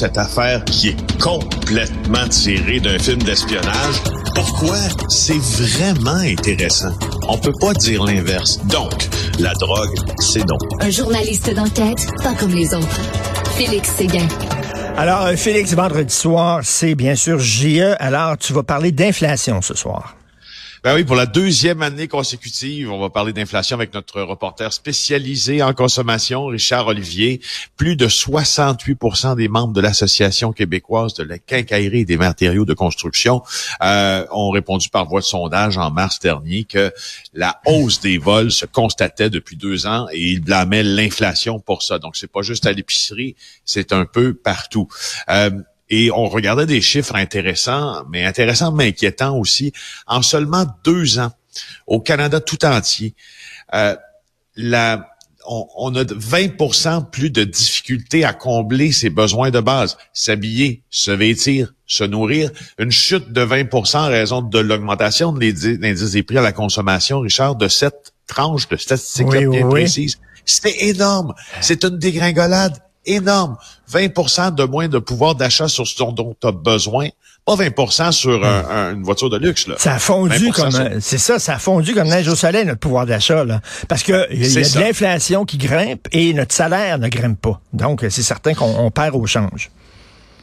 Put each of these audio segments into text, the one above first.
cette affaire qui est complètement tirée d'un film d'espionnage. Pourquoi? C'est vraiment intéressant? On peut pas dire l'inverse. Donc, la drogue, c'est non. Un journaliste d'enquête, pas comme les autres. Félix Séguin. Alors, euh, Félix, vendredi soir, c'est bien sûr JE. Alors, tu vas parler d'inflation ce soir. Ben oui, pour la deuxième année consécutive, on va parler d'inflation avec notre reporter spécialisé en consommation, Richard Olivier. Plus de 68% des membres de l'Association québécoise de la quincaillerie des matériaux de construction euh, ont répondu par voie de sondage en mars dernier que la hausse des vols se constatait depuis deux ans et ils blâmaient l'inflation pour ça. Donc, c'est pas juste à l'épicerie, c'est un peu partout. Euh, et on regardait des chiffres intéressants, mais intéressants mais inquiétants aussi. En seulement deux ans, au Canada tout entier, euh, la, on, a 20% plus de difficultés à combler ses besoins de base. S'habiller, se vêtir, se nourrir. Une chute de 20% en raison de l'augmentation de l'indice des prix à la consommation, Richard, de cette tranche de statistiques bien précises. C'est énorme. C'est une dégringolade énorme. 20% de moins de pouvoir d'achat sur ce dont tu as besoin. Pas 20% sur hmm. une voiture de luxe. Là. Ça a fondu comme c'est ça, ça a fondu comme neige au soleil notre pouvoir d'achat là, parce que il y a, de l'inflation qui grimpe et notre salaire ne grimpe pas. Donc c'est certain qu'on perd au change.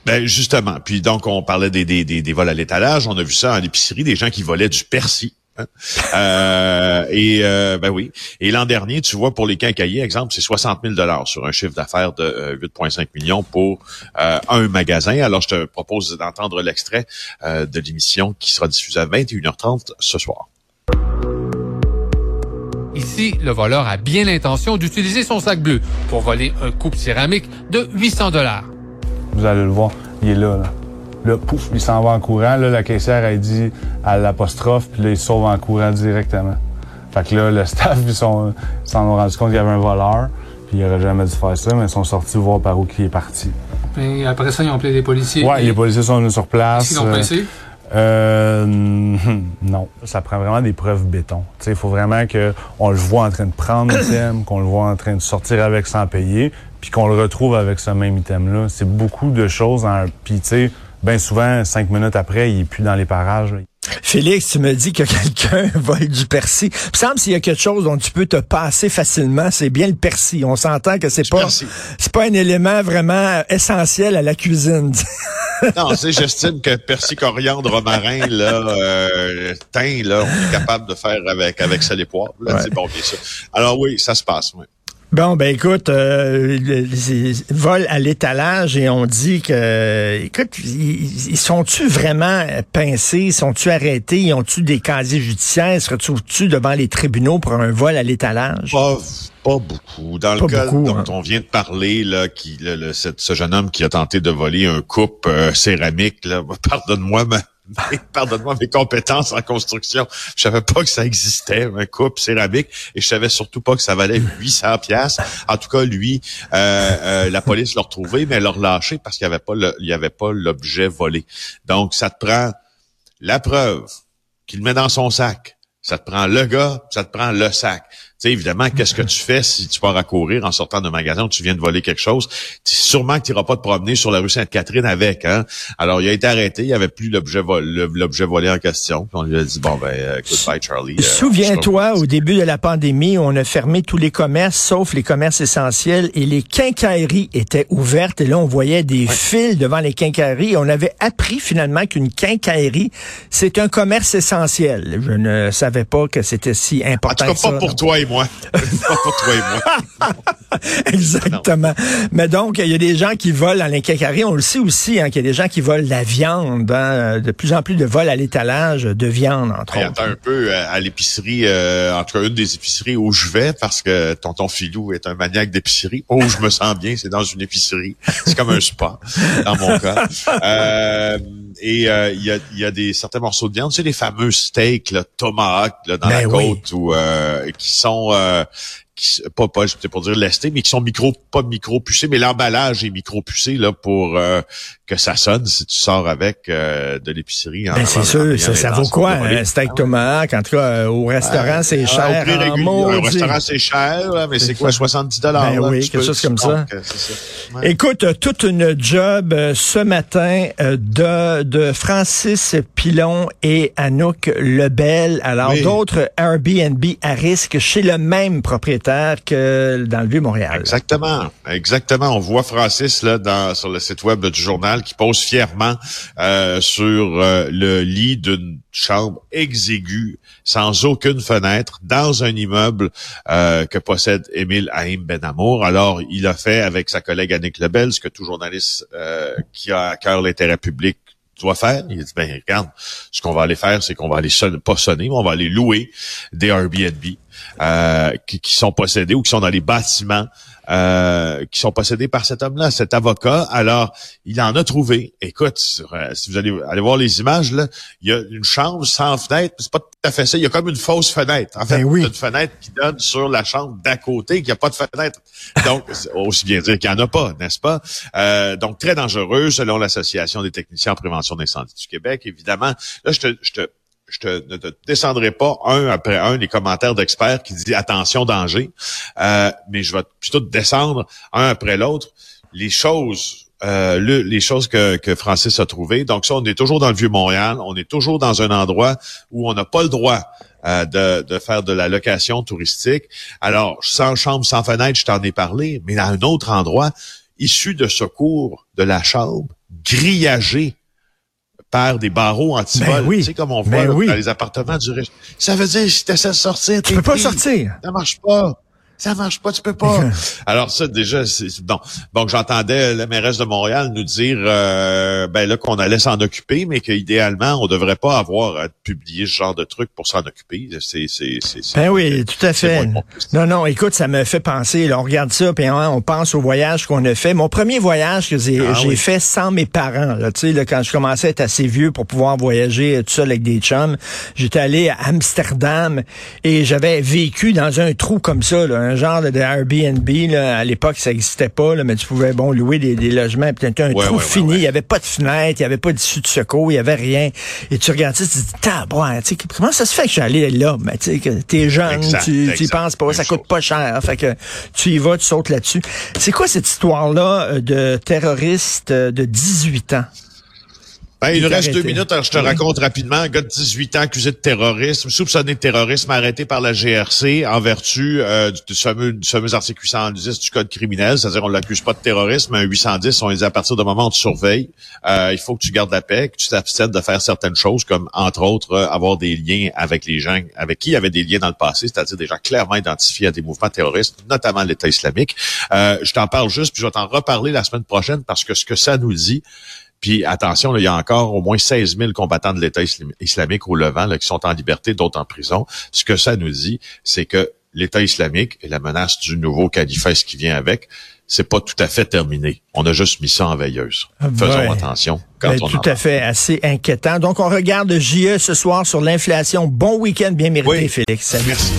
Ben justement. Puis donc on parlait des, des, des, des vols à l'étalage. On a vu ça en épicerie, des gens qui volaient du persil. Hein. Euh, et euh, ben oui. Et l'an dernier, tu vois, pour les quincailliers, exemple, c'est 60 000 dollars sur un chiffre d'affaires de 8,5 euh, millions pour un magasin. Alors, je te propose d'entendre l'extrait de l'émission qui sera diffusée à 21h30 ce soir. Ici, le voleur a bien l'intention d'utiliser son sac bleu pour voler un coupe céramique de 800 dollars. Vous allez le voir, il est là, là. Là, pouf, il s'en va en courant. Là, la caissière, a dit à l'apostrophe, puis là, il sauve en courant directement. Fait que là, le staff, ils s'en ont rendu compte qu'il y avait un voleur, puis il aurait jamais dû faire ça, mais ils sont sortis voir par où il est parti. Et après ça, ils ont appelé les policiers. Ouais, les policiers sont venus sur place. Ils l'ont pressé? Euh, non, ça prend vraiment des preuves béton. Il faut vraiment qu'on le voit en train de prendre l'item, qu'on le voit en train de sortir avec sans payer, puis qu'on le retrouve avec ce même item-là. C'est beaucoup de choses. En... Puis, tu sais, bien souvent, cinq minutes après, il est plus dans les parages. Félix, tu me dis que quelqu'un vole du persil. Il me semble s'il y a quelque chose dont tu peux te passer facilement, c'est bien le persil. On s'entend que c'est pas c'est pas un élément vraiment essentiel à la cuisine. non, c'est j'estime que persil, coriandre, romarin, là, euh, thym, là, on est capable de faire avec avec ça les poivres. C'est bon, bien sûr. Alors oui, ça se passe. Oui. Bon, ben écoute, euh, vol à l'étalage et on dit que, écoute, ils, sont-tu vraiment pincés, sont-tu arrêtés, ils ont-tu des casiers judiciaires, se retrouvent-tu devant les tribunaux pour un vol à l'étalage? Pas, pas beaucoup. Dans le cas dont hein. on vient de parler, là, qui, le, ce jeune homme qui a tenté de voler un coupe euh, céramique, là, pardonne-moi, mais pardonne-moi, mes compétences en construction. Je savais pas que ça existait, un coupe céramique, et je savais surtout pas que ça valait 800 pièces. En tout cas, lui, euh, euh, la police l'a retrouvé, mais elle l'a relâché parce qu'il y avait pas avait pas l'objet volé. Donc, ça te prend la preuve qu'il met dans son sac. Ça te prend le gars, ça te prend le sac sais, évidemment, qu'est-ce que tu fais si tu pars à courir en sortant d'un magasin où tu viens de voler quelque chose? Sûrement que tu n'iras pas te promener sur la rue Sainte-Catherine avec, hein? Alors, il a été arrêté, il n'y avait plus l'objet l'objet volé en question. Puis on lui a dit, bon, ben, euh, goodbye, Charlie. Euh, Souviens-toi, au début de la pandémie, on a fermé tous les commerces, sauf les commerces essentiels, et les quincailleries étaient ouvertes. Et là, on voyait des fils devant les quincailleries. Et on avait appris finalement qu'une quincaillerie, c'est un commerce essentiel. Je ne savais pas que c'était si important. En tout cas, pas pour toi moi. toi et moi. Exactement. Mais donc, il y a des gens qui volent à l'inquiétarie. On le sait aussi hein, qu'il y a des gens qui volent la viande. Hein. De plus en plus de vols à l'étalage de viande, entre autres. un peu euh, à l'épicerie, euh, en tout cas une des épiceries où je vais, parce que tonton Filou est un maniaque d'épicerie. Oh, je me sens bien, c'est dans une épicerie. C'est comme un spa, dans mon cas. Euh, et euh, il y, a, y, a, des certains morceaux de viande, tu sais les fameux steaks, là, tomahawk là, dans ben la côte, ou qui sont sont qui, pas, pas, c'est pour dire lestés, mais qui sont micro, pas micro-pucés, mais l'emballage est micro-pucé, là, pour euh, que ça sonne si tu sors avec euh, de l'épicerie. Ben, c'est sûr, ça, ça vaut quoi, un steak tomahawk? En tout cas, euh, au restaurant, c'est cher. Au, restaurant, c'est cher, mais c'est quoi, 70 dollars? Ben oui, quelque chose comme ça. Écoute, toute une job ce matin de, de Francis Pilon et Anouk Lebel. Alors, d'autres Airbnb à risque chez le même propriétaire que dans le Vieux-Montréal. Exactement. Exactement. On voit Francis là dans sur le site web du journal qui pose fièrement euh, sur euh, le lit d'une chambre exiguë, sans aucune fenêtre, dans un immeuble euh, que possède Émile Haïm Benamour. Alors, il a fait avec sa collègue Annick Lebel, ce que tout journaliste qui a à cœur l'intérêt public doit faire. Il dit, ben regarde, ce qu'on va aller faire, c'est qu'on va aller pas sonner, mais on va aller louer des Airbnb euh, qui, qui, sont possédés ou qui sont dans les bâtiments euh, qui sont possédés par cet homme-là, cet avocat. Alors, il en a trouvé. Écoute, euh, si vous allez aller voir les images, là, il y a une chambre sans fenêtre. C'est pas tout à fait ça. Il y a comme une fausse fenêtre. En fait, ben une fenêtre qui donne sur la chambre d'à côté, qui a pas de fenêtre. Donc, aussi bien dire qu'il n'y en a pas, n'est-ce pas? Euh, donc, très dangereux, selon l'Association des techniciens en prévention d'incendie du Québec. Évidemment, là, je te, je te je te, ne te descendrai pas un après un les commentaires d'experts qui disent attention danger, euh, mais je vais plutôt descendre un après l'autre les choses. Euh, les choses que, que Francis a trouvées. Donc ça, on est toujours dans le Vieux-Montréal, on est toujours dans un endroit où on n'a pas le droit euh, de, de, faire de la location touristique. Alors, sans chambre, sans fenêtre, je t'en ai parlé, mais à un autre endroit, issu de secours de la chambre, grillagé par des barreaux anti-vol. Ben oui. Tu sais, comme on voit ben dans les appartements du riche. Ça veut dire, si tu essaies de sortir, tu peux pas sortir. Ça marche pas ça marche pas, tu peux pas. Alors ça, déjà, c'est bon. Donc j'entendais la mairesse de Montréal nous dire euh, ben là qu'on allait s'en occuper, mais qu'idéalement, on devrait pas avoir à publier ce genre de truc pour s'en occuper. C'est, c'est, c'est, ben oui, tout à fait. Non, non, écoute, ça me fait penser. Là, on regarde ça, puis on pense au voyage qu'on a fait. Mon premier voyage que j'ai, ah fait sans mes parents. Là, tu sais, là, quand je commençais à être assez vieux pour pouvoir voyager tout seul avec des chums, j'étais allé à Amsterdam et j'avais vécu dans un trou comme ça. Là, un genre de, Airbnb. Là. À l'époque, ça n'existait pas, là, mais tu pouvais bon louer des, des logements. Peut-être un trou fini. il n'y avait pas de fenêtre, il n'y avait pas d'issue de secours, il n'y avait rien. Et tu regardes ça, tu te dis, tabouin, comment ça se fait que je suis allé là? Ben, tu es jeune, tu, tu y penses pas, ça coûte pas cher. Fait que tu y vas, tu sautes là-dessus. C'est quoi cette histoire-là euh, de terroriste euh, de 18 ans? Ben, il nous reste deux minutes, alors je te raconte rapidement. Un gars de 18 ans accusé de terrorisme, soupçonné de terrorisme, arrêté par la GRC en vertu euh, du, fameux, du fameux article 810 du Code criminel, c'est-à-dire on l'accuse pas de terrorisme, mais un 810, on les dit à partir du moment où on te surveille, euh, il faut que tu gardes la paix, que tu t'abstiennes de faire certaines choses, comme entre autres euh, avoir des liens avec les gens avec qui il y avait des liens dans le passé, c'est-à-dire des gens clairement identifiés à des mouvements terroristes, notamment l'État islamique. je t'en parle juste, puis je vais t'en reparler la semaine prochaine parce que ce que ça nous dit, puis attention, il y a encore au moins 16 000 combattants de l'État islamique au Levant là, qui sont en liberté, d'autres en prison. Ce que ça nous dit, c'est que l'État islamique et la menace du nouveau califat qui vient avec, c'est pas tout à fait terminé. On a juste mis ça en veilleuse. Ah, Faisons attention quand ben, on Tout à fait, assez inquiétant. Donc, on regarde JE ce soir sur l'inflation. Bon week-end bien mérité, Félix. Merci.